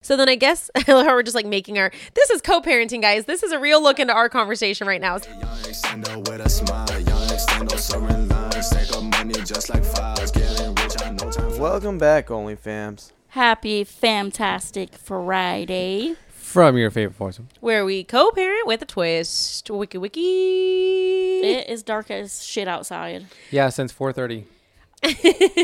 So then I guess how we're just like making our this is co-parenting guys. This is a real look into our conversation right now. Young extender with a smile. Young extender serving lines. Take up money just like files. Getting rich, I know time for Welcome back, only OnlyFams. Happy Fantastic Friday. From your favorite foursome. Where we co-parent with a twist. Wiki wiki. It is dark as shit outside. Yeah, since 4:30.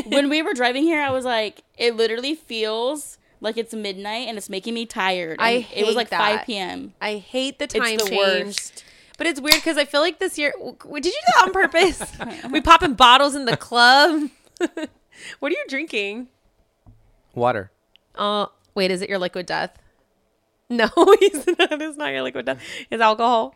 when we were driving here, I was like, it literally feels like it's midnight and it's making me tired. I And it was like that. 5 p.m. I hate the It's time the change. worst. But it's weird because I feel like this year. Did you do that on purpose? we popping bottles in the club. what are you drinking? Water. Uh, wait, is it your liquid death? No, he's not. It's not your liquid death. It's alcohol.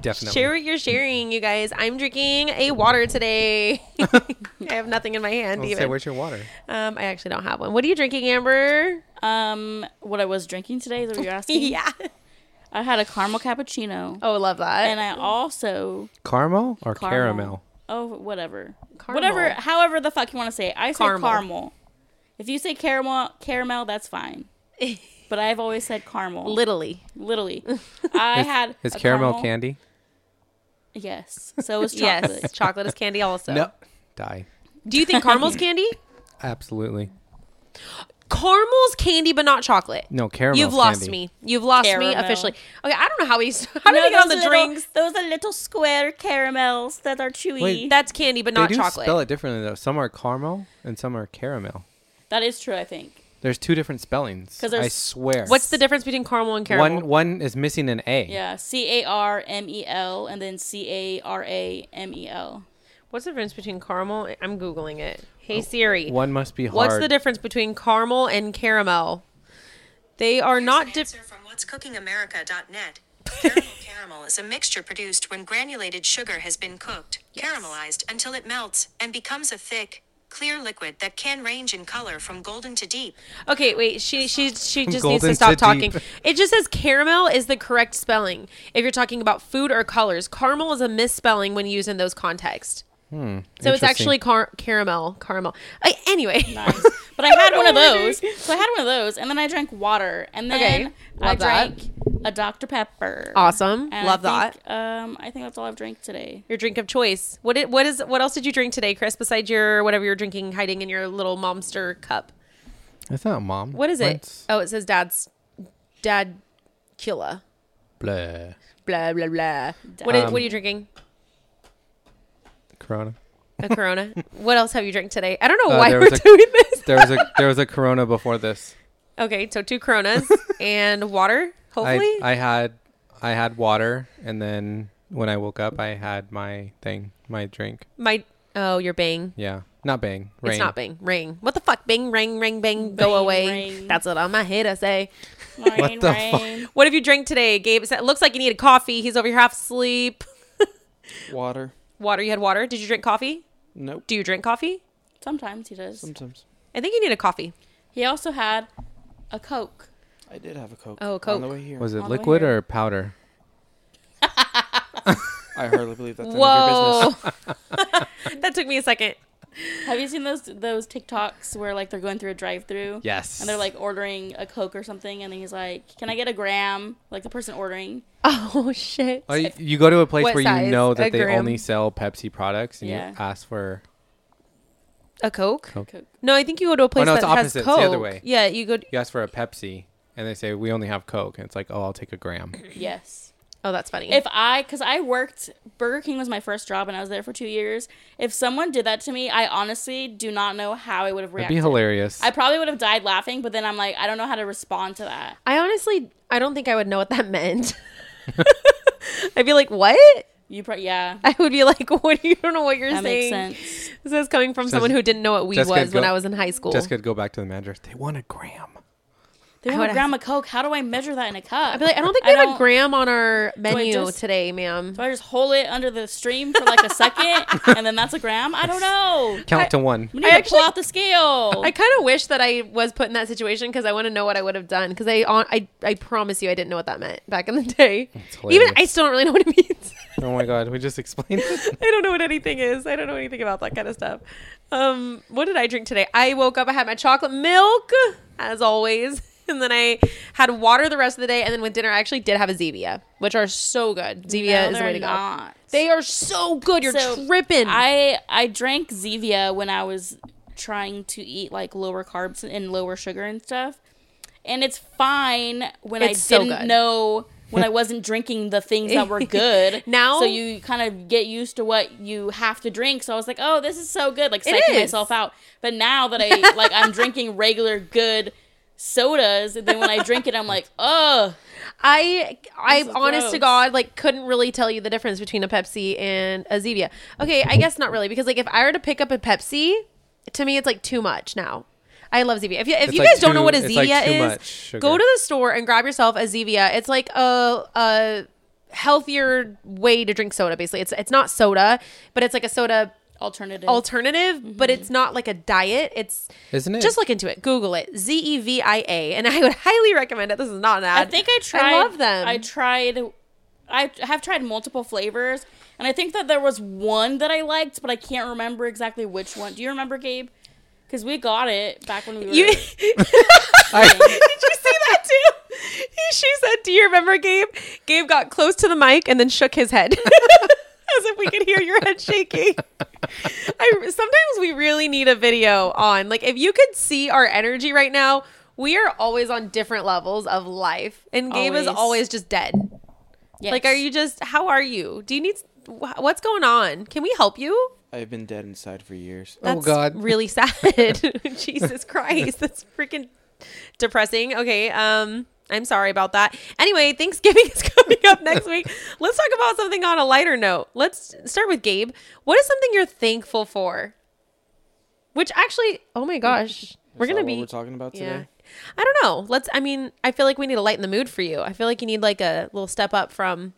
Definitely. Share what you're sharing, you guys. I'm drinking a water today. I have nothing in my hand Well, say, even. where's your water? Um, I actually don't have one. What are you drinking, Amber? Um, what I was drinking today, is that what you're asking? yeah. I had a caramel cappuccino. Oh, I love that. And I also, Caramel or Caramel. caramel? oh, whatever. Caramel. Whatever, however the fuck you want to say it. I say Caramel. caramel. If you say caramel, caramel, that's fine. But I've always said caramel. Literally. Literally. I had. Is a caramel, candy? Yes. So is chocolate. Yes, chocolate is candy also. No. Die. Do you think caramel's candy? Absolutely. Caramel's candy, but not chocolate. No, caramel. You've lost candy. me. You've lost me officially. Okay, I don't know how we how did we get on the those little- drinks. Those are little square caramels that are chewy. Wait, That's candy, but They not do chocolate. spell it differently though. Some are caramel and some are caramel. that is true, I think. There's two different spellings. 'Cause I there's- swear. What's the difference between caramel and caramel? one? One is missing an A. Yeah, C A R M E L and then C A R A M E L. What's the difference between caramel? I'm googling it. Hey oh, Siri, One must be hard. what's the difference between caramel and caramel? They are not. Di- answer from what'scookingAmerica.net. Caramel caramel is a mixture produced when granulated sugar has been cooked, caramelized until it melts and becomes a thick, clear liquid that can range in color from golden to deep. okay, wait. She she she just needs to stop to talking. deep. It just says caramel is the correct spelling if you're talking about food or colors. Caramel is a misspelling when used in those contexts. So it's Hmm, actually car- caramel, caramel. Uh, anyway, Nice. But I had one of those. So I had one of those and then I drank water and then Okay, I drank. that. Drank a Dr. Pepper. awesome, And love I that. Um, I think that's all I've drank today. Your drink of choice. What did, what is what else did you drink today, Chris? Besides your whatever you're drinking, hiding in your little momster cup. That's not mom. What is it? Mine's Oh, it says dad's dad killer. Blah. Blah blah blah. What, are- Um, what are you drinking? Corona. A Corona. what else have you drank today? I don't know Uh, why we're a- doing this. There was a there was a Corona before this. Okay, so two Coronas and water. Hopefully, I I had I had water and then when I woke up I had my thing, my drink. my oh, you're bang. Yeah. Not bang. Reign. It's not bang. Ring. What the fuck? Bang, ring, ring, bang. Go Bang, away. ring. That's what I'm my head to say. Reign, the rain. What have you drank today, Gabe? It looks like you needed coffee. He's over here half asleep. Water. Water. You had water. Did you drink coffee? Nope. Do you drink coffee? Sometimes he does. Sometimes. I think you need a coffee. He also had a Coke. I did have a Coke. Oh, On Coke. the way here. Was it On the way liquid here. or powder? I hardly believe that's none of your Whoa. business. that took me a second. Have you seen those those TikToks where like they're going through a drive-through? Yes. And they're like ordering a Coke or something, and then he's like, "Can I get a gram?" Like the person ordering. Oh shit. Oh, you, you go to a place What where size? you know A that they gram? only sell Pepsi products and Yeah. you ask for A Coke? Coke. Coke. No, I think you go to a oh, place no, that it's has opposite. It's Coke. the other way. Yeah, you go. you ask for a Pepsi and they say we only have Coke, and it's like, oh, I'll take a gram. Yes. Oh, that's funny. If I, because I worked, Burger King was my first job and I was there for two years. If someone did that to me, I honestly do not know how I would have It'd reacted. be hilarious. I probably would have died laughing, but then I'm like, I don't know how to respond to that. I honestly, I don't think I would know what that meant. I'd be like, what? You, pro- yeah, I would be like, what? You don't know what you're that saying. makes sense. This is coming from someone who didn't know what weed Jessica, was when go- I was in high school. Jessica, go back to the manager. They want a gram. They I want a gram of Coke. How do I measure that in a cup? I'd be like, I don't think we I have a don't- gram on our menu just- today, ma'am. Do I just hold it under the stream for like a second and then that's a gram? I don't know. Count to one. We need I to actually- pull out the scale. I kind of wish that I was put in that situation because I want to know what I would have done. Because I, on, I, I promise you, I didn't know what that meant back in the day. Even hilarious. I still don't really know what it means. Oh my god, we just explained it. I don't know what anything is. I don't know anything about that kind of stuff. Um, what did I drink today? I woke up. I had my chocolate milk, as always, and then I had water the rest of the day. And then with dinner, I actually did have a Zevia, which are so good. Zevia No, is the way to go. They are so good. You're So, tripping. I I drank Zevia when I was trying to eat like lower carbs and lower sugar and stuff, and it's fine when It's I didn't know when I wasn't drinking the things that were good. Now- so you kind of get used to what you have to drink. So I was like, oh, this is so good, like psyching myself out. But now that I like I'm drinking regular good sodas, and then when I drink it, I'm like, oh. I I This is honest to. God like couldn't really tell you the difference between a Pepsi and a Zevia. Okay, I guess not really because like if I were to pick up a Pepsi, to me it's like too much now. I love Zevia. If you, if It's you like guys don't know what a it's like Zevia is, go to the store and grab yourself a Zevia. It's like a a healthier way to drink soda. Basically, it's it's not soda, but it's like a soda Alternative. alternative, but it's mm-hmm. not like a diet. It's Isn't it? Just look into it. Google it. Z E V I A, and I would highly recommend it. This is not an ad. I think I tried. I love them. I tried. I have tried multiple flavors, and I think that there was one that I liked, but I can't remember exactly which one. Do you remember, Gabe? Because we got it back when we were. You did you see that too? She said, "Do you remember, Gabe?" Gabe got close to the mic and then shook his head, as if we could hear your head shaking. I sometimes we really need a video on. Like, if you could see our energy right now, we are always on different levels of life, and Gabe is Always. always just dead. Yes. Like, are you just? How are you? Do you need? What's going on? Can we help you? I've been dead inside for years. That's God. really sad. Jesus Christ, that's freaking depressing. Okay, um, I'm sorry about that. Anyway, Thanksgiving is coming up next week. Let's talk about something on a lighter note. Let's start with Gabe. What is something you're thankful for? Which actually, oh my gosh, we're gonna be. we're talking about yeah. today. I don't know. Let's. I mean, I feel like we need to lighten the mood for you. I feel like you need like a little step up from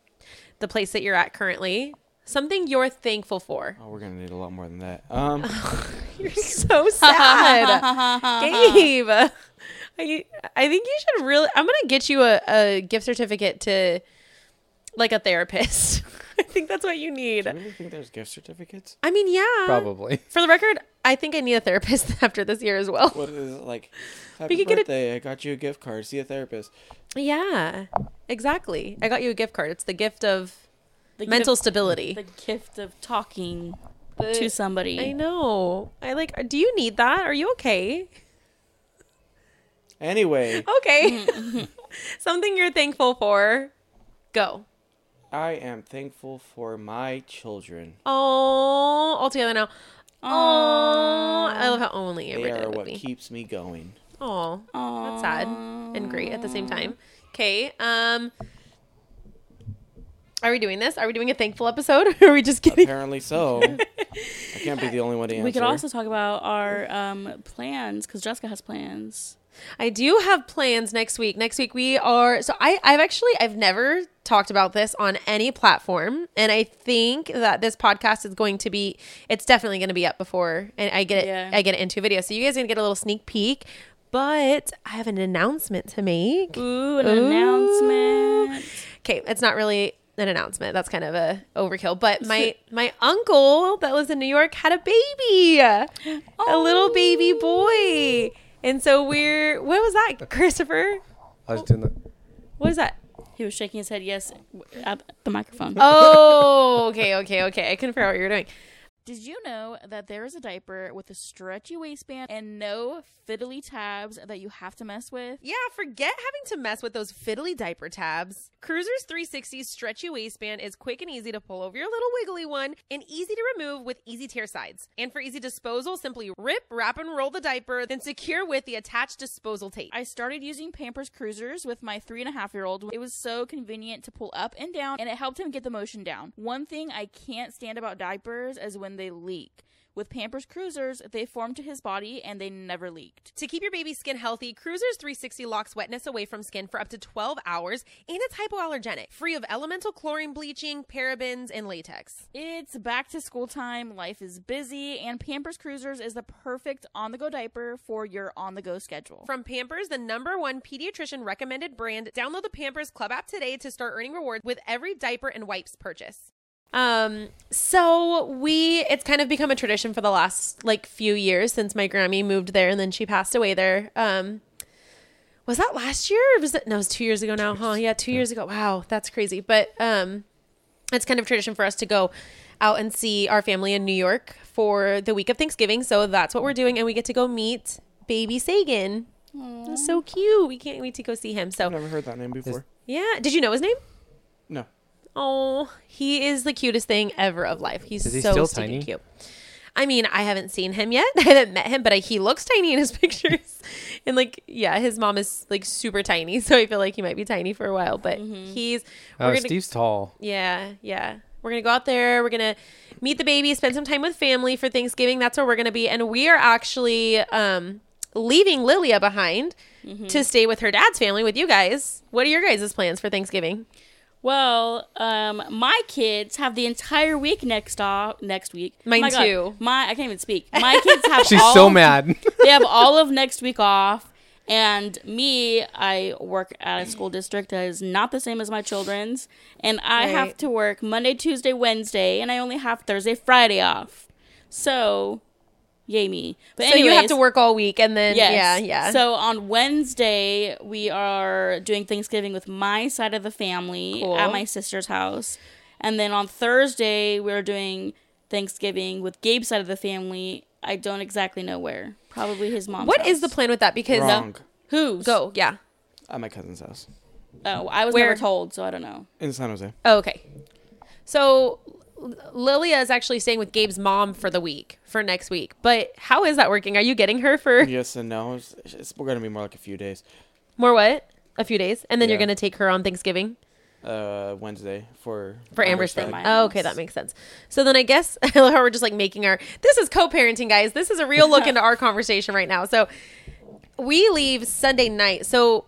the place that you're at currently. Something you're thankful for. Oh, we're gonna need a lot more than that. Um, You're so sad. Gabe. I, I think you should really I'm gonna get you a, a gift certificate to like a therapist. I think that's what you need. I really think there's gift certificates. I mean, yeah. Probably. For the record, I think I need a therapist after this year as well. What is it like? Happy could get a- birthday! I got you a gift card. See a therapist. Yeah. Exactly. I got you a gift card. It's the gift of The mental gift- stability. The gift of talking The- to somebody. I know. I like do you need that? Are you okay? Anyway, Okay. Something you're thankful for. Go. I am thankful for my children. Oh, all together now. Oh, I love how only They Amber did are it what me. keeps me going. Oh, that's sad and great at the same time. Okay. Um, are we doing this? Are we doing a thankful episode? Or are we just kidding? Apparently so. I can't be the only one to answer. we could also talk about our um, plans because Jessica has plans. I do have plans next week. Next week we are so I I've actually I've never talked about this on any platform and I think that this podcast is going to be it's definitely going to be up before and I get it Yeah. I get it into a video. So you guys are going to get a little sneak peek, but I have an announcement to make. Ooh, an Ooh. announcement. Okay, it's not really an announcement. That's kind of a overkill. But my my uncle that lives in New York had a baby, a little oh. baby boy, and so we're what was that, Christopher? I was doing that. What is that? He was shaking his head yes at uh, the microphone. Oh, okay, okay, okay. I couldn't figure out what you were doing. Did you know that there is a diaper with a stretchy waistband and no fiddly tabs that you have to mess with? Yeah, forget having to mess with those fiddly diaper tabs. Cruiser's 360 stretchy waistband is quick and easy to pull over your little wiggly one and easy to remove with easy tear sides. And for easy disposal, simply rip, wrap, and roll the diaper, then secure with the attached disposal tape. I started using Pampers Cruisers with my three and a half year old. It was so convenient to pull up and down, and it helped him get the motion down. One thing I can't stand about diapers is when they leak. With Pampers Cruisers, they form to his body and they never leaked. To keep your baby's skin healthy, Cruiser's 360 locks wetness away from skin for up to 12 hours, and it's hypoallergenic, free of elemental chlorine bleaching, parabens, and latex. It's back to school time, life is busy, and Pampers Cruisers is the perfect on the go diaper for your on the go schedule. From Pampers, the number one pediatrician recommended brand, download the Pampers Club app today to start earning rewards with every diaper and wipes purchase. Um, so we it's kind of become a tradition for the last like few years since my Grammy moved there and then she passed away there. Um was that last year or was it no, it was two years ago now, huh? Yeah, two years ago. Wow, that's crazy. But um it's kind of tradition for us to go out and see our family in New York for the week of Thanksgiving. So that's what we're doing, and we get to go meet baby Sagan. That's so cute. We can't wait to go see him. So I've never heard that name before. yeah, did you know his name? No. Oh, he is the cutest thing ever of life. He's Is he so still stinking tiny? cute. I mean, I haven't seen him yet. I haven't met him, but I, he looks tiny in his pictures. and like, yeah, his mom is like super tiny, so I feel like he might be tiny for a while. But he's we're Oh, gonna Steve's tall. yeah, yeah. We're gonna go out there. We're gonna meet the baby, spend some time with family for Thanksgiving. That's where we're gonna be, and we are actually um, leaving Lilia behind to stay with her dad's family with you guys. What are your guys' plans for Thanksgiving? Well, um, my kids have the entire week next off next week. Mine my God, too. My I can't even speak. My kids have. She's all so of- mad. they have all of next week off, and me, I work at a school district that is not the same as my children's, and I have to work Monday, Tuesday, Wednesday, and I only have Thursday, Friday off. So, yay me! But so you have to work all week, and then Yes. yeah, yeah. So on Wednesday, we are doing Thanksgiving with my side of the family Cool. at my sister's house. And then on Thursday, we're doing Thanksgiving with Gabe's side of the family. I don't exactly know where. Probably his mom's what is the plan with that? Because Wrong. Whose? go, yeah. At my cousin's house Oh, I was Where? never told, so I don't know. in San Jose. Oh, okay. So L- Lilia is actually staying with Gabe's mom for the week for next week. But how is that working? Are you getting her for Yes and no. It's, it's we're gonna be more like a few days. more what? A few days, and then you're gonna take her on Thanksgiving. Uh, Wednesday for for Amber's thing. Oh, okay, that makes sense. So then I guess how we're just like making our this is co-parenting, guys. This is a real look into our conversation right now. So we leave Sunday night. So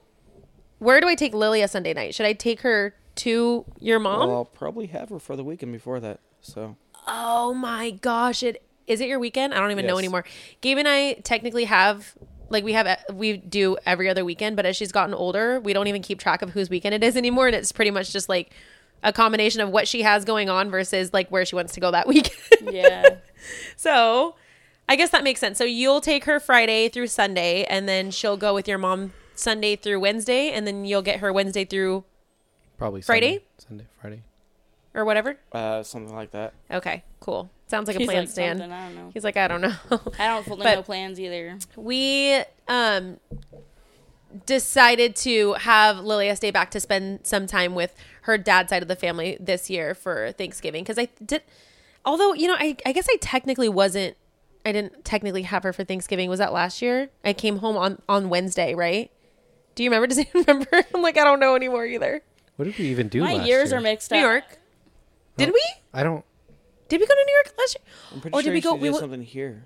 where do I take Lilia Sunday night? Should I take her to your mom? Well, I'll probably have her for the weekend before that. So Oh my gosh! It is it your weekend? I don't even know anymore. Gabe and I technically have like we have we do every other weekend, but as she's gotten older, we don't even keep track of whose weekend it is anymore, and it's pretty much just like a combination of what she has going on versus like where she wants to go that weekend. Yeah. so I guess that makes sense. So you'll take her Friday through Sunday, and then she'll go with your mom Sunday through Wednesday, and then you'll get her Wednesday through Probably Friday? Sunday, Sunday, Friday. or whatever. uh, something like that. Okay, cool. Sounds like a plan, like Stan. I don't know. He's like, I don't know. I don't fully know plans either. we um decided to have Lilia stay back to spend some time with her dad's side of the family this year for Thanksgiving because I did although you know I, I guess I technically wasn't I didn't technically have her for Thanksgiving was that last year I came home on on Wednesday right do you remember does anyone remember I'm like I don't know anymore either What did we even do My last years year? are mixed up. New. York did we I don't. did we go to New York last year I'm pretty oh, or sure did we you go we do went, something here.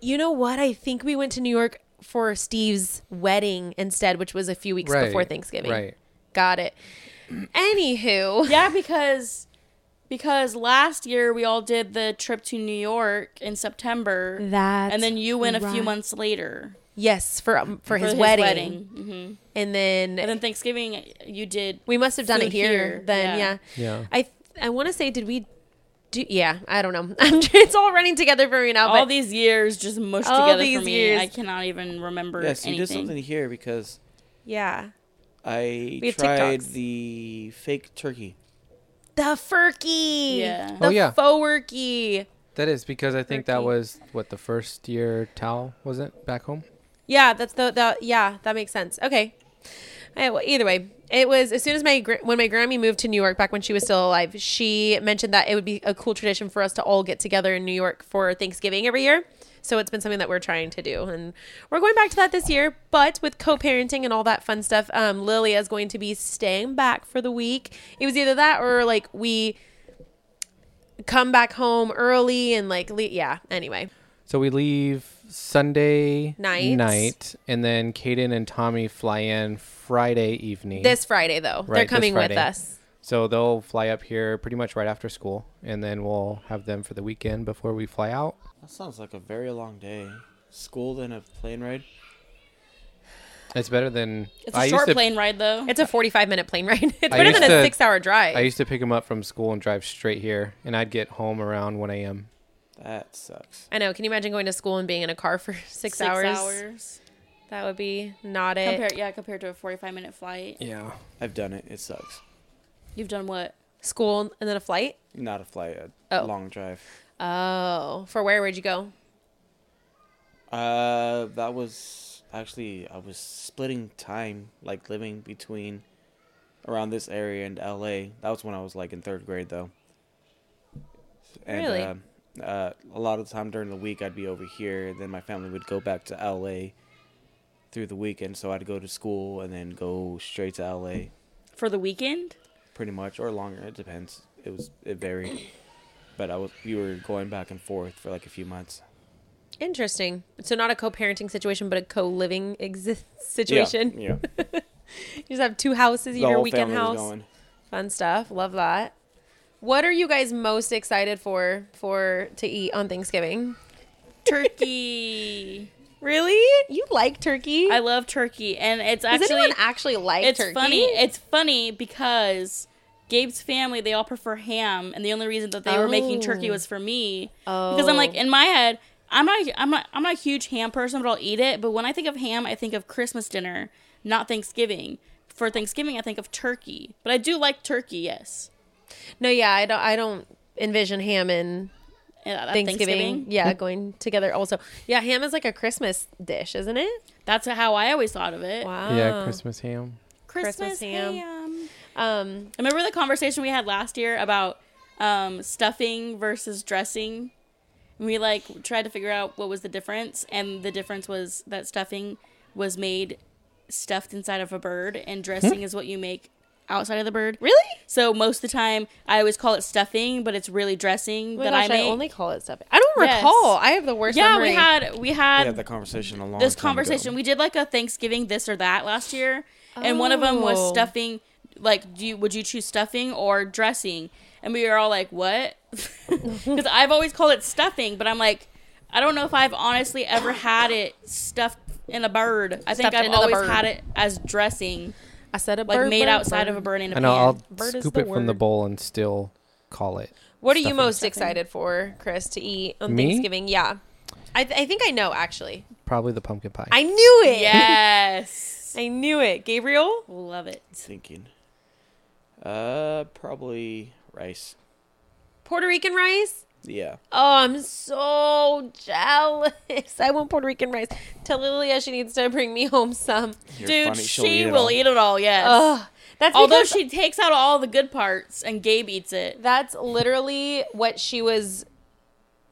You know what? I think we went to New York for Steve's wedding instead, which was a few weeks Right, before Thanksgiving. right. Got it. Anywho, Yeah, because because last year we all did the trip to New York in September. That's and then you went a few months later yes, for um, for, his, his wedding. wedding. hmm and then, And then Thanksgiving you did. we must have done it here. here, Then, yeah. yeah, Yeah. I I want to say, did we? Do, yeah, I don't know. It's all running together for me now. all But these years just mushed All together these for me. years. I cannot even remember Yes, you did something here because yeah, I have tried TikToks. the fake turkey. the furky. Yeah. The Oh, yeah. faux worky. That is because I think that was what the first year Tal was it back home. Yeah, that's the, the yeah, that makes sense. Okay. Well, either way, it was as soon as my when my Grammy moved to New York back when she was still alive. She mentioned that it would be a cool tradition for us to all get together in New York for Thanksgiving every year. So it's been something that we're trying to do, and we're going back to that this year. But with co-parenting and all that fun stuff, um, is going to be staying back for the week. It was either that or like we come back home early and like le- yeah. Anyway, So we leave Sunday Night. night, and then Kaden and Tommy fly in Friday evening. this Friday though, they're coming with us. So they'll fly up here pretty much right after school, and then we'll have them for the weekend before we fly out. That sounds like a very long day. School then a plane ride. It's better than It's a I short used to. plane ride though. It's a 45 minute plane ride. It's better used than a to- six hour drive. I used to pick them up from school and drive straight here, and I'd get home around 1 a.m. That sucks. I know. Can you imagine going to school and being in a car for six, hours? Six Hours? That would be not it. Compared, yeah, compared to a 45 minute flight. Yeah. I've done it. It sucks. You've done what? School and then a flight? Not a flight, a Oh. long drive. Oh. For where? Where'd you go? Uh, that was actually I was splitting time, like living between around this area and L.A. That was when I was like in third grade, though. And, Really? Uh, uh, a lot of the time during the week, I'd be over here. Then my family would go back to L.A. through the weekend, so I'd go to school and then go straight to L.A. For the weekend? pretty much, or longer. It depends. It was it varied, but I was we were going back and forth for like a few months. Interesting. So not a co parenting situation, but a co living exist situation. Yeah. yeah. You just have two houses, The your whole weekend house. going. Fun stuff. Love that. What are you guys most excited for for to eat on Thanksgiving? Turkey. Really? You like turkey? I love turkey, and it's Does actually anyone actually like it's turkey? funny. It's funny because Gabe's family they all prefer ham, and the only reason that they were making turkey Oh. was for me. Because I'm like Oh. in my head, I'm not I'm not I'm not a huge ham person, but I'll eat it. But when I think of ham, I think of Christmas dinner, not Thanksgiving. For Thanksgiving, I think of turkey, but I do like turkey. Yes, No, yeah, I don't. I don't envision ham and Yeah, at Thanksgiving. Yeah, going together. Also, yeah, ham is like a Christmas dish, isn't it? That's how I always thought of it. Wow. Yeah, Christmas ham. Christmas, Christmas ham. ham. Um, Remember the conversation we had last year about um, stuffing versus dressing? We like tried to figure out what was the difference, and the difference was that stuffing was made stuffed inside of a bird, and dressing is what you make outside of the bird. really? So most of the time, I always call it stuffing, but it's really dressing Oh that gosh, I I, only call it stuffing. I don't Yes. recall. I have the worst yeah, memory. we had we We had had that conversation a long this time conversation. Ago. We did like a Thanksgiving this or that last year, and one of them was Oh. stuffing. Like, do you would you choose stuffing or dressing? And we were all like, "What?" Because I've always called it stuffing, but I'm like, I don't know if I've honestly ever had it stuffed in a bird. I think Stuffed I've always had it as dressing, I said a like bird, made bird, outside bird. of a bird in a I know. pan. I'll Bird is scoop the it from the bowl and still call it. What are you most Stuffing. excited for, Chris, to eat on Me? Thanksgiving? Yeah, I, th- I think I know actually. Probably the pumpkin pie. I knew it. yes, I knew it. Gabriel, love it. thinking. Uh, probably rice. Puerto Rican rice. Yeah. Oh, I'm so jealous. I want Puerto Rican rice. Tell Lilia she needs to bring me home some. You're Dude, funny, she'll she eat it will all. eat it all. Yes. Ugh, that's Although because she takes out all the good parts and Gabe eats it. that's literally what she was.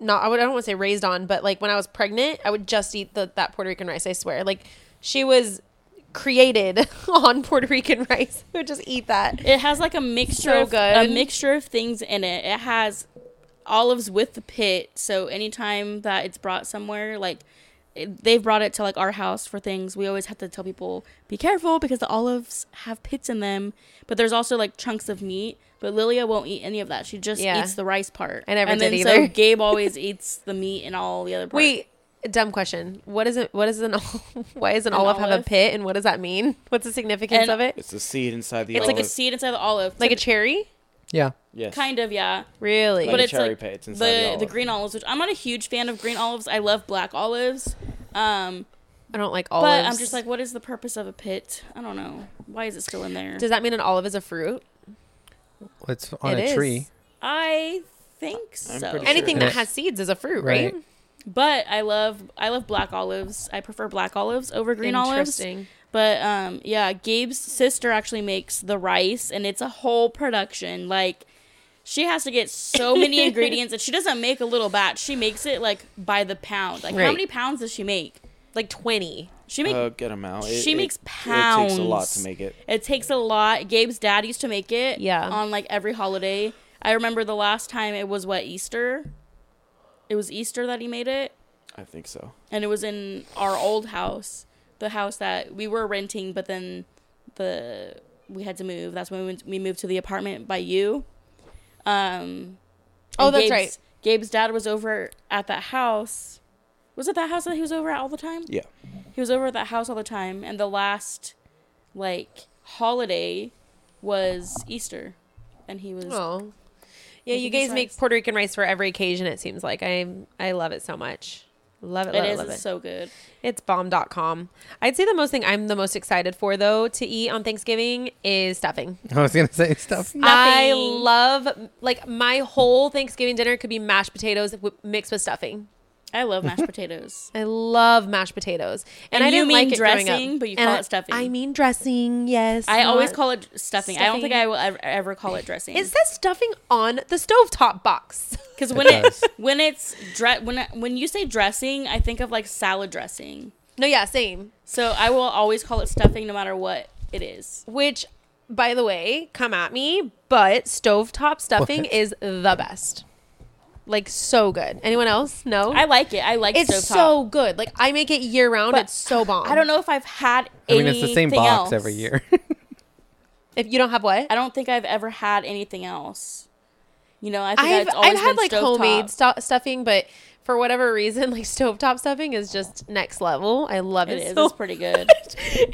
Not I, would, I don't want to say raised on, but like when I was pregnant, I would just eat the, that Puerto Rican rice. I swear, like she was created on Puerto Rican rice. I would just eat that. It has like a mixture So of good. a mixture of things in it. It has olives with the pit, so anytime that it's brought somewhere, like it, they've brought it to like our house for things, we always have to tell people be careful because the olives have pits in them. But there's also like chunks of meat. But Lilia won't eat any of that. She just Yeah. eats the rice part. I never and did then, either. So Gabe always eats the meat and all the other parts. Wait, dumb question. What is it? What is an? Olive? Why does an, An olive, have a pit, and what does that mean? What's the significance And- of it? It's a seed inside the it's olive. like a seed inside the olive, Like a cherry? Yeah. Yes. kind of, yeah. Really? Like but it's cherry like pit, it's the inside the the, olive. green olives, which I'm not a huge fan of green olives. I love black olives, um, I don't like olives. but I'm just like, what is the purpose of a pit? I don't know. Why is it still in there? does that mean an olive is a fruit? It's on It a is. tree. I think so. Anything sure. that has seeds is a fruit, right? Right. But I love I love black olives. I prefer black olives over green olives. Interesting. But um yeah, Gabe's sister actually makes the rice and it's a whole production. Like she has to get so many ingredients and she doesn't make a little batch. She makes it like by the pound. Like how many pounds does she make? Like 20. She makes Uh, get them out. It- she it- makes pounds. It takes a lot to make it. It takes a lot. Gabe's dad used to make it Yeah. on like every holiday. I remember the last time it was what Easter. It was Easter that he made it. I think so. and it was in our old house, the house that we were renting, but then the we had to move. That's when we, went, we moved to the apartment by you. Um, Oh, that's Gabe's- right. Gabe's dad was over at that house. Was it that house that he was over at all the time? Yeah. He was over at that house all the time, and the last like holiday was Easter, and he was Oh. Yeah, you guys make. Puerto Rican rice for every occasion, it seems like. I I love it so much. Love it, It it, is love it. so good. It's bomb.com. I'd say the most thing I'm the most excited for, though, to eat on Thanksgiving is stuffing. I was gonna say stuff. I love, like, my whole Thanksgiving dinner could be mashed potatoes mixed with stuffing. I love mashed potatoes. I love mashed potatoes. And I you didn't mean like it growing up. dressing, but you And call I- it stuffing. I mean dressing, yes. I always call it stuffing. I don't think I will ever, ever call it dressing. It says stuffing on the stovetop box. Because when it, does. when it's dre- when I- when you say dressing, I think of like salad dressing. no, yeah, same. So I will always call it stuffing, no matter what it is. Which, by the way, come at me, but stovetop stuffing What? is the best. Like so good. Anyone else? No. I like it. I like it. it's stovetop. so good. Like I make it year round. But it's so bomb. I don't know if I've had. I mean, it's the same box else. every year. if you don't have what. I don't think I've ever had anything else. You know, I think I've it's always I've had been like stovetop. homemade stu- stuffing, but for whatever reason, like stovetop stuffing is just next level. I love it. It is. so It's pretty good. and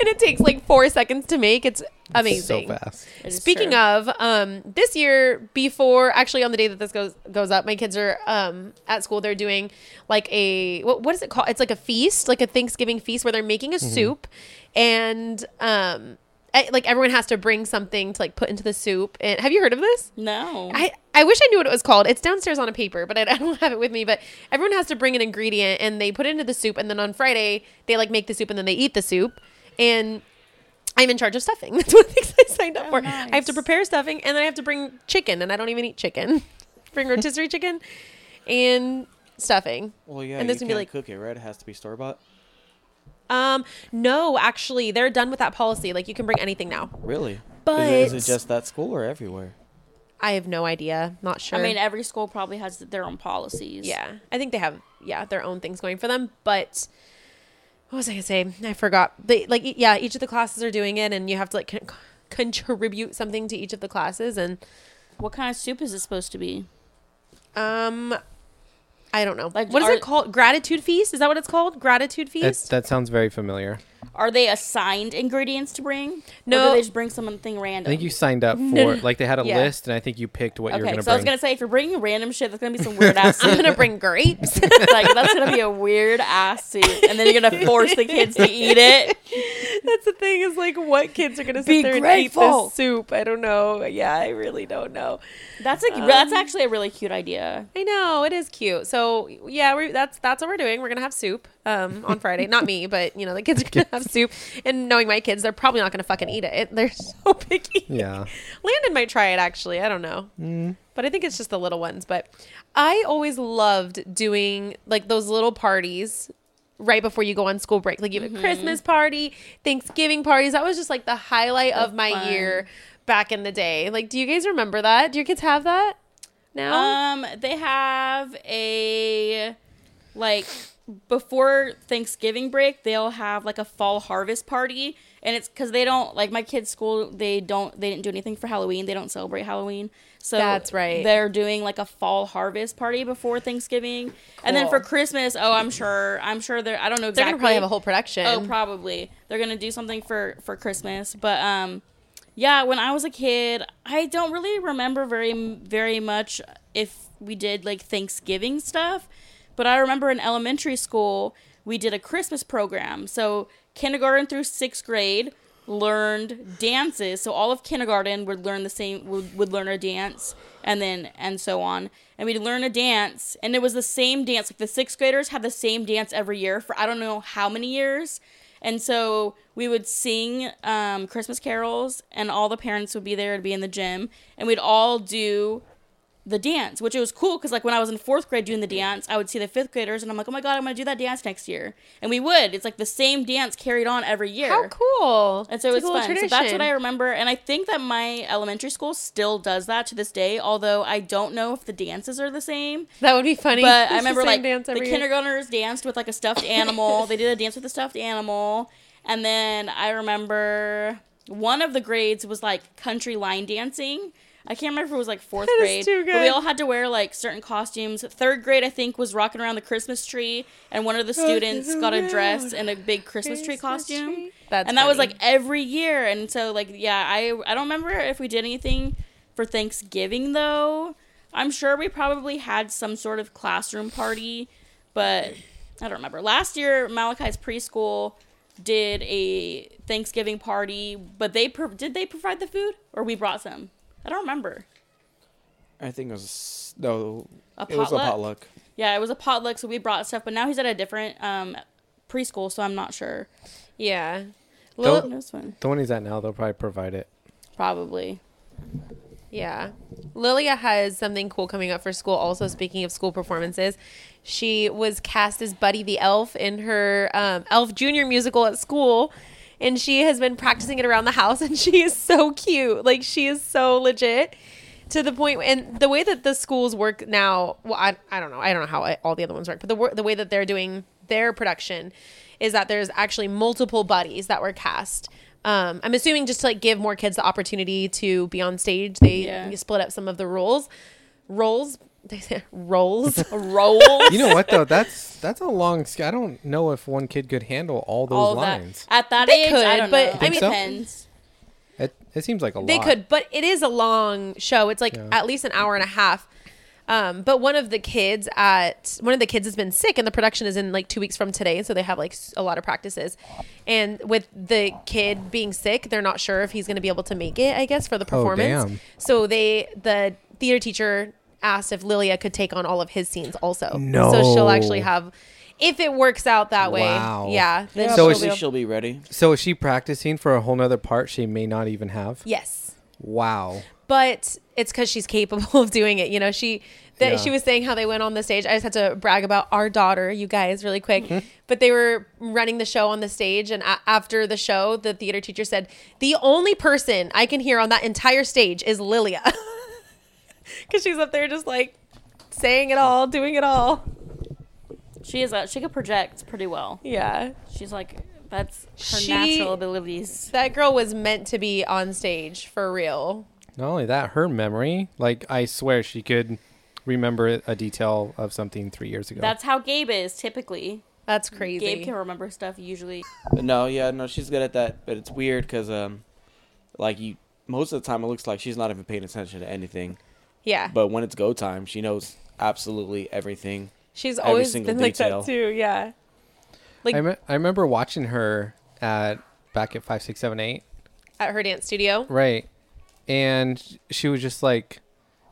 it takes like four seconds to make. It's amazing. so fast. It is Speaking true. of, um, this year before actually on the day that this goes goes up, my kids are um at school. They're doing like a what what is it called? It's like a feast, like a Thanksgiving feast where they're making a soup, and um, I- like everyone has to bring something to like put into the soup. And have you heard of this? no, I, I wish I knew what it was called. It's downstairs on a paper, but I, I don't have it with me. But everyone has to bring an ingredient and they put it into the soup. And then on Friday, they like make the soup and then they eat the soup. And I'm in charge of stuffing. That's one of the things I signed up for. I have to prepare stuffing and then I have to bring chicken. And I don't even eat chicken. bring rotisserie chicken and stuffing. Well, yeah, And this gonna be like- cook it, right? It has to be store bought. Um, no, actually, they're done with that policy. Like you can bring anything now. Really? But is, it, is it just that school or everywhere? I have no idea. Not sure. I mean, every school probably has their own policies. Yeah, I think they have yeah their own things going for them. But what was I gonna say? I forgot. They like yeah, each of the classes are doing it, and you have to like con- contribute something to each of the classes. And What kind of soup is it supposed to be? um, I don't know. Like, Like, what is are- it called? Gratitude feast? Is that what it's called? Gratitude That, feast? that sounds very familiar. Are they assigned ingredients to bring? Or No. do they just bring something random? I think you signed up for like they had a Yeah. list, and I think you picked what you were Okay, gonna bring. so I was gonna say if you're bringing random shit, that's gonna be some weird ass I'm gonna bring grapes. like that's gonna be a weird ass soup, and then you're gonna force the kids to eat it. That's the thing is like what kids are gonna sit Be there and grateful. eat this soup. I don't know. Yeah, I really don't know. That's a Um, that's actually a really cute idea. I know it is cute. So yeah, we that's that's what we're doing. We're gonna have soup um on Friday. Not me, but you know the kids are gonna have soup. And knowing my kids, they're probably not gonna fucking eat it. They're so picky. Yeah. Landon might try it actually. I don't know, but I think it's just the little ones. But I always loved doing like those little parties right before you go on school break. Like you have a Christmas party, Thanksgiving parties. That was just like the highlight of my fun. year back in the day. Like, do you guys remember that? Do your kids have that now? Um, they have a like before Thanksgiving break, they'll have like a fall harvest party, and it's because they don't like my kids' school. They don't. They didn't do anything for Halloween. They don't celebrate Halloween. So That's right. They're doing like a fall harvest party before Thanksgiving, and then for Christmas, oh, I'm sure. I'm sure they're. I don't know exactly. They're gonna probably have a whole production. Oh, probably. They're gonna do something for for Christmas, but um, yeah. When I was a kid, I don't really remember very very much if we did like Thanksgiving stuff, but I remember in elementary school we did a Christmas program. So kindergarten through sixth grade, learned dances. So all of kindergarten would learn the same would, would learn a dance and then and so on. And we'd learn a dance and it was the same dance. Like the sixth graders had the same dance every year for I don't know how many years. And so we would sing um, Christmas carols, and all the parents would be there to be in the gym, and we'd all do the dance, which it was cool because like when I was in fourth grade doing the dance, I would see the fifth graders, and I'm like, oh my god, I'm gonna do that dance next year, and we would. It's like the same dance carried on every year. How cool! And so It's a it's cool fun. So that's what I remember, and I think that my elementary school still does that to this day. Although I don't know if the dances are the same. That would be funny. But It's I remember same like the year. kindergartners danced with like a stuffed animal. they did a dance with a stuffed animal, and then I remember one of the grades was like country line dancing. I can't remember if it was like fourth That is grade, too but we all had to wear like certain costumes. Third grade, I think, was rocking around the Christmas tree, and one of the students got a dress and a big Christmas tree costume. That's and that was like every year, and so like yeah, I I don't remember if we did anything for Thanksgiving though. I'm sure we probably had some sort of classroom party, but I don't remember. Last year, Malachi's preschool did a Thanksgiving party, but they pro- did they provide the food or we brought some? I don't remember. I think it was no. A it was a potluck? potluck. Yeah, it was a potluck, so we brought stuff. But now he's at a different um, preschool, so I'm not sure. Yeah. Don't- It was. The one he's at now, they'll probably provide it. Probably. Yeah. Lilia has something cool coming up for school. Also, speaking of school performances, she was cast as Buddy the Elf in her um, Elf Junior musical at school. And she has been practicing it around the house, and she is so cute. Like, she is so legit to the point. And the way that the schools work now, well, I, I don't know. I don't know how I- all the other ones work, but the, the way that they're doing their production is that there's actually multiple buddies that were cast. Um, I'm assuming just to like give more kids the opportunity to be on stage, they Yeah. split up some of the roles. Roles, they say roles. Roll. You know what though? That's that's a long. sk- I don't know if one kid could handle all those all that lines. at that They age. could, I don't but, know. I It mean- depends. It, it seems like a they lot. could, but it is a long show. It's like at least an hour and a half. Um, but one of the kids at one of the kids has been sick, and the production is in like two weeks from today, so they have like a lot of practices. And with the kid being sick, they're not sure if he's going to be able to make it. I guess for the Oh, performance. damn. So they the theater teacher asked if Lilia could take on all of his scenes also. So she'll actually have, if it works out that way. Wow. Yeah. Then Yeah, So so is she'll be she'll, be ready. So is she practicing for a whole nother part she may not even have? yes. Wow. but it's because she's capable of doing it. You know, she that Yeah. she was saying how they went on the stage. I just had to brag about our daughter, you guys, really quick. Mm-hmm. But they were running the show on the stage, and a- after the show, the theater teacher said, "The only person I can hear on that entire stage is Lilia," because she's up there just like saying it all, doing it all. She is. A, she could project pretty well. Yeah, She's like that's her She- natural abilities. that girl was meant to be on stage for real. Not only that, her memory, like I swear she could remember a detail of something three years ago. That's how Gabe is typically. That's crazy. Gabe can remember stuff usually. But no, yeah, no, she's good at that. But it's weird because, um, like you, most of the time it looks like she's not even paying attention to anything. Yeah, But when it's go time, she knows absolutely everything. she's every always single been like that too. Yeah. Like I, me- I remember watching her at back at five, six, seven, eight. at her dance studio. Right. And she was just like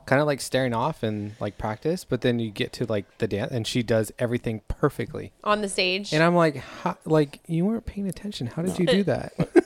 kind of like staring off and like practice, but then you get to like the dance and she does everything perfectly. on the stage. And I'm like, how, like you weren't paying attention. How did you do that?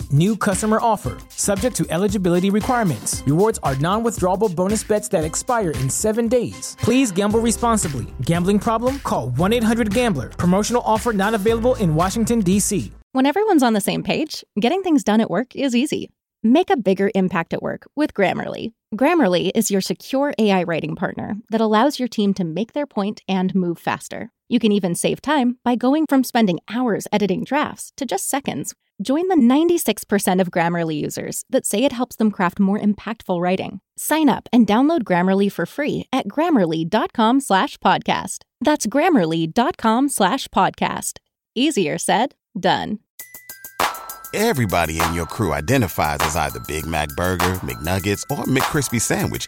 New customer offer. Subject to eligibility requirements. Rewards are non withdrawable bonus bets that expire in seven days. Please gamble responsibly. Gambling problem? Call 1 800 Gambler. Promotional offer not available in Washington, D.C. When everyone's on the same page, getting things done at work is easy. Make a bigger impact at work with Grammarly. Grammarly is your secure AI writing partner that allows your team to make their point and move faster. You can even save time by going from spending hours editing drafts to just seconds. Join the 96% of Grammarly users that say it helps them craft more impactful writing. Sign up and download Grammarly for free at grammarly.com slash podcast. That's grammarly.com slash podcast. Easier said, done. Everybody in your crew identifies as either Big Mac Burger, McNuggets, or McCrispy Sandwich.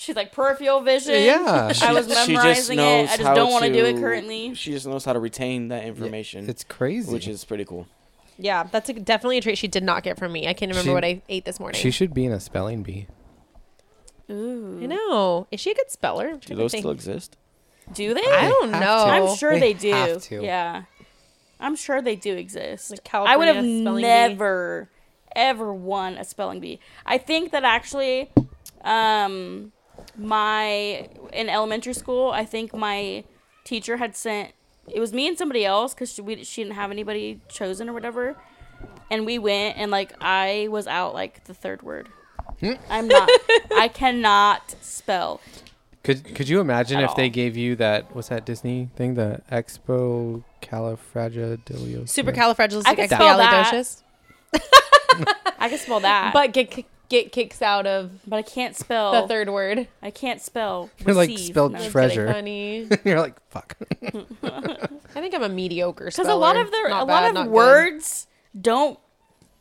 She's like peripheral vision. Yeah. I was She just memorizing it. I just don't want to do it currently. She just knows how to retain that information. It's crazy. which is pretty cool. Yeah, that's a, definitely a trait she did not get from me. I can't remember She- what I ate this morning. she should be in a spelling bee. Ooh. I know. Is she a good speller? Do those think. still exist? Do they? I don't have know. to. I'm sure They they, do. have to. Yeah. I'm sure they do exist. Like I would have California spelling bee. never, ever won a spelling bee. I think that actually, um, my in elementary school, I think my teacher had sent. It was me and somebody else because she, we, she didn't have anybody chosen or whatever, and we went and like I was out like the third word. Hmm. I'm not. I cannot spell. Could Could you imagine At if they gave you that? What's that Disney thing? The Expo Califragilistic. Supercalifragilistic I can spell that. I can spell that, But get ki- get kicks out of but I can't spell the third word. I can't spell. You're like receive. spelled No, I'm treasure. Funny. You're like fuck. I think I'm a mediocre Because a lot of their Not a bad, lot not of good. words don't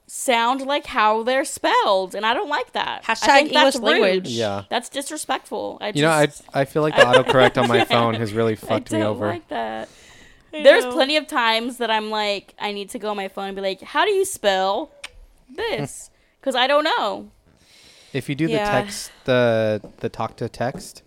sound like how they're spelled, and I don't like that. I Hashtag think that's English language. rude. Yeah. That's disrespectful. I just, You know, I I feel like the autocorrect on my phone has really I fucked don't me over. like that. There's know. plenty of times that I'm like, I need to go on my phone and be like, how do you spell this? Because I don't know. If you do the text, the the talk to text,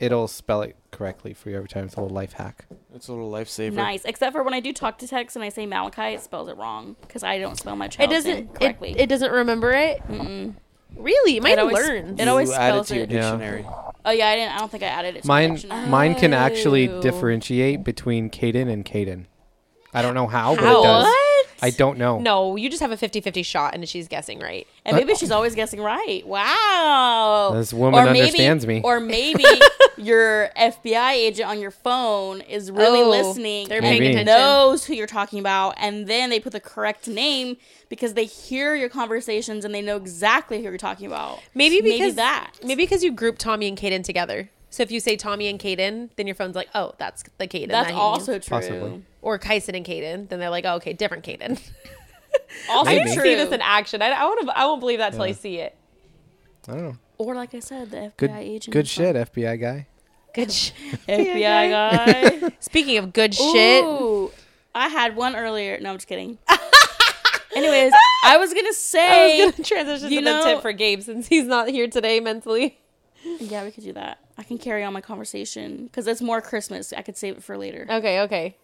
it'll spell it correctly for you every time. It's a little life hack. It's a little lifesaver. Nice. Except for when I do talk to text and I say Malachi, it spells it wrong because I don't spell my It child's name doesn't. It, correctly. it doesn't remember it. Really, it might It always- learn. it always you add it spells to your it. Yeah. oh yeah, I didn't. I don't think I added it. To Mine the mine can actually Oh. differentiate between Caden and Caden. I don't know how, but How? it does. What? I don't know. No, you just have a 50-50 shot, and she's guessing right. And maybe she's always guessing right. Wow. This woman maybe, understands me. Or maybe your FBI agent on your phone is really Oh, listening. they're paying and attention. knows who you're talking about, and then they put the correct name because they hear your conversations and they know exactly who you're talking about. Maybe because maybe that. Maybe because you group Tommy and Kaden together. So if you say Tommy and Kaden, then your phone's like, oh, that's the Kaden. That's that he also means. true. Possibly. Or Kyson and Kaden, then they're like, oh, okay, different Kaden. Also I Maybe. need to see this in action. I, I won't. I won't believe that till I see it. I don't know. or like I said, the FBI Good agent. good is shit, FBI guy. Good sh- FBI guy. Speaking of good shit, I had one earlier. No, I'm just kidding. Anyways, I was gonna I say. was gonna transition you to the tip for Gabe since he's not here today mentally. Yeah, we could do that. I can carry on my conversation because it's more Christmas. I could save it for later. Okay, okay.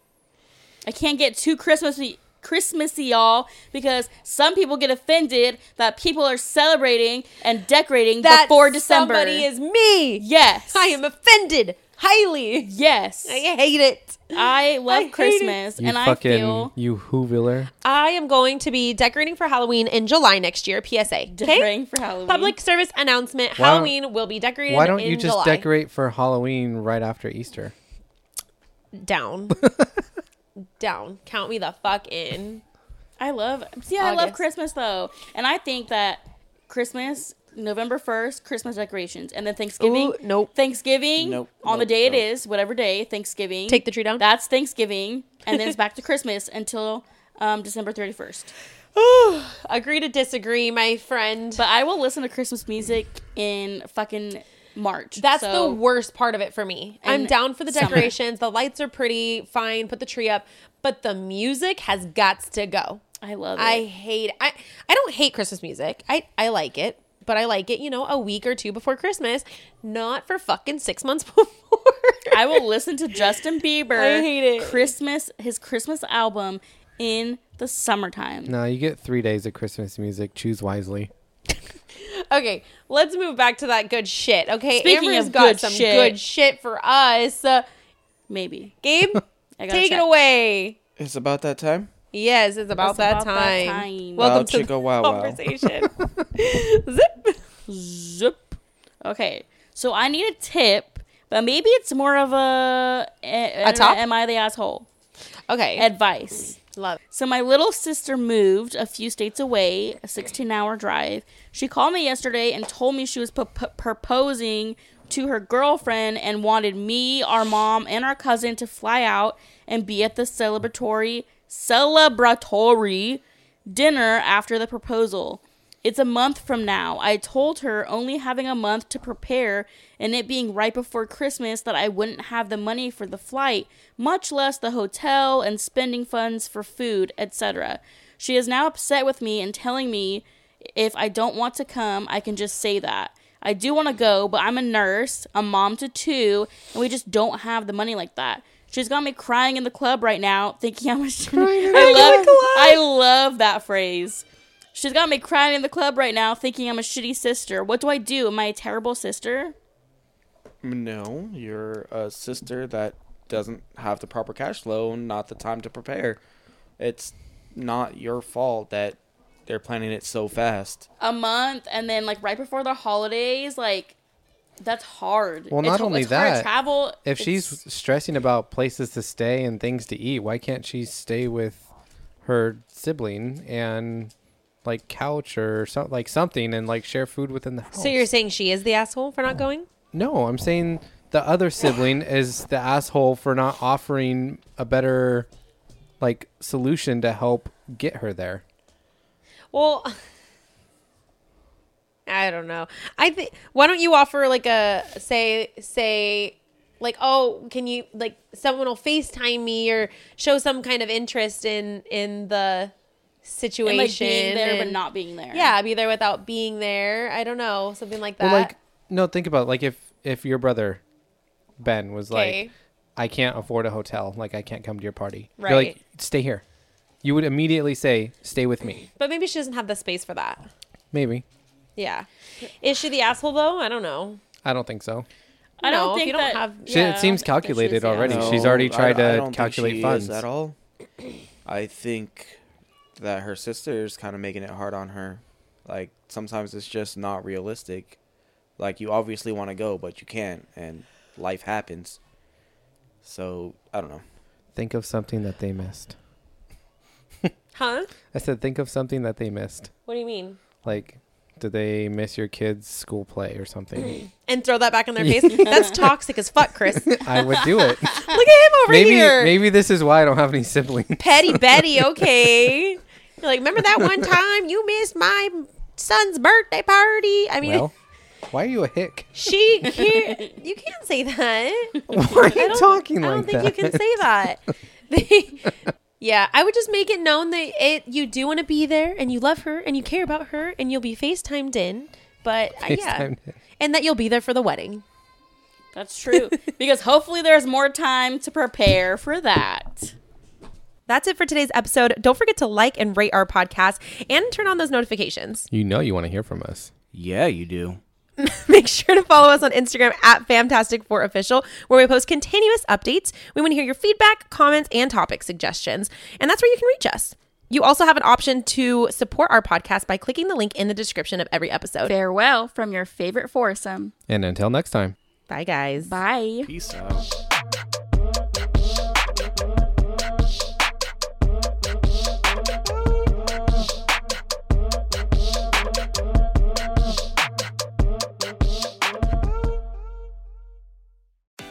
I can't get too Christmassy, Christmassy, y'all, because some people get offended that people are celebrating and decorating That before December. somebody is me. yes, I am offended highly. Yes, I hate it. I love I hate it. Christmas, You and I fucking feel you Whoviller. I am going to be decorating for Halloween in July next year. PSA. Okay. decorating for Halloween. Public service announcement: Why Halloween will be decorated. Why don't in you just July. decorate for Halloween right after Easter? down? down. Count me the fuck in. I love. See, I love August. Christmas though, and I think that Christmas, November first, Christmas decorations, and then Thanksgiving. Ooh, nope. Thanksgiving Nope, on the nope, day nope. it is, whatever day, Thanksgiving. Take the tree down. That's Thanksgiving, and then it's back to Christmas until um, December thirty first. Agree to disagree, my friend. But I will listen to Christmas music in fucking March. That's so- the worst part of it for me. I'm And down for the summer. decorations. The lights are pretty, fine. Put the tree up, but the music has got to go. I love it. I hate. I I don't hate Christmas music. I I like it. but I like it, you know, a week or two before Christmas, not for fucking six months before. I will listen to Justin Bieber. I hate it. Christmas, his Christmas album in the summertime. No, you get three days of Christmas music. Choose wisely. Okay, let's move back to that good shit. Okay, Speaking Amber's of got good some shit. good shit for us. Uh, Maybe. Gabe, I gotta take check. it away. It's about that time. Yes, it's about, It's that, about that time. time. Welcome Wow, to chicka the wow wow. conversation. Zip. Zip. Okay, so I need a tip, but maybe it's more of a a, top? Am I the asshole? Okay, Advice. love. it. So my little sister moved a few states away, a 16-hour drive. She called me yesterday and told me she was p- p- proposing to her girlfriend and wanted me, our mom, and our cousin to fly out and be at the celebratory celebratory dinner after the proposal. It's a month from now. I told her only having a month to prepare and it being right before Christmas that I wouldn't have the money for the flight, much less the hotel and spending funds for food, etc. She is now upset with me and telling me if I don't want to come, I can just say that. I do want to go, but I'm a nurse, a mom to two, and we just don't have the money like that. She's got me crying in the club right now, thinking I'm a shitty. I love, I love that phrase. She's got me crying in the club right now, thinking I'm a shitty sister. What do I do? Am I a terrible sister? No, you're a sister that doesn't have the proper cash flow and not the time to prepare. It's not your fault that they're planning it so fast. A month, and then like right before the holidays, like that's hard. Well, not ho- only it's hard to that, travel. If it's- she's stressing about places to stay and things to eat, why can't she stay with her sibling and like couch or something like something and like share food within the house? So you're saying she is the asshole for not going? No, I'm saying the other sibling is the asshole for not offering a better like solution to help get her there. Well, I don't know. I think why don't you offer like a say say like oh can you like someone will FaceTime me or show some kind of interest in in the situation and, like being there but not being there. yeah be there without being there. I don't know something like that. Well, like no, think about it. like if if your brother Ben was Okay. like, I can't afford a hotel, like I can't come to your party. You're Right. like, stay here. You would immediately say, stay with me. but maybe she doesn't have the space for that. Maybe. Yeah, is she the asshole though? I don't know. I don't think so. I don't No, if think you don't that. have- She, it seems calculated yeah. already. She's already tried I- I to don't think calculate she is funds. at all. I think that her sister is kind of making it hard on her. Like sometimes it's just not realistic. Like you obviously want to go, but you can't, and life happens. So I don't know. Think of something that they missed. Huh? I said, think of something that they missed. What do you mean? Like, did they miss your kid's school play or something? And throw that back in their face? That's toxic as fuck, Chris. I would do it. Look at him over maybe, here. maybe this is why I don't have any siblings. Petty Betty, okay. You're like, remember that one time you missed my son's birthday party? I mean, Well, why are you a hick? she can't. You can't say that. Why are you talking I don't think that? you can say that. Yeah, I would just make it known that it you do want to be there and you love her and you care about her and you'll be FaceTimed in. But uh, yeah, FaceTimed in. and that you'll be there for the wedding. That's true. because hopefully there's more time to prepare for that. That's it for today's episode. Don't forget to like and rate our podcast and turn on those notifications. You know you want to hear from us. Yeah, you do. Make sure to follow us on Instagram at Famtastic4Official, where we post continuous updates. We want to hear your feedback, comments, and topic suggestions. And that's where you can reach us. You also have an option to support our podcast by clicking the link in the description of every episode. Farewell from your favorite foursome. And until next time. Bye, guys. Bye. Peace out.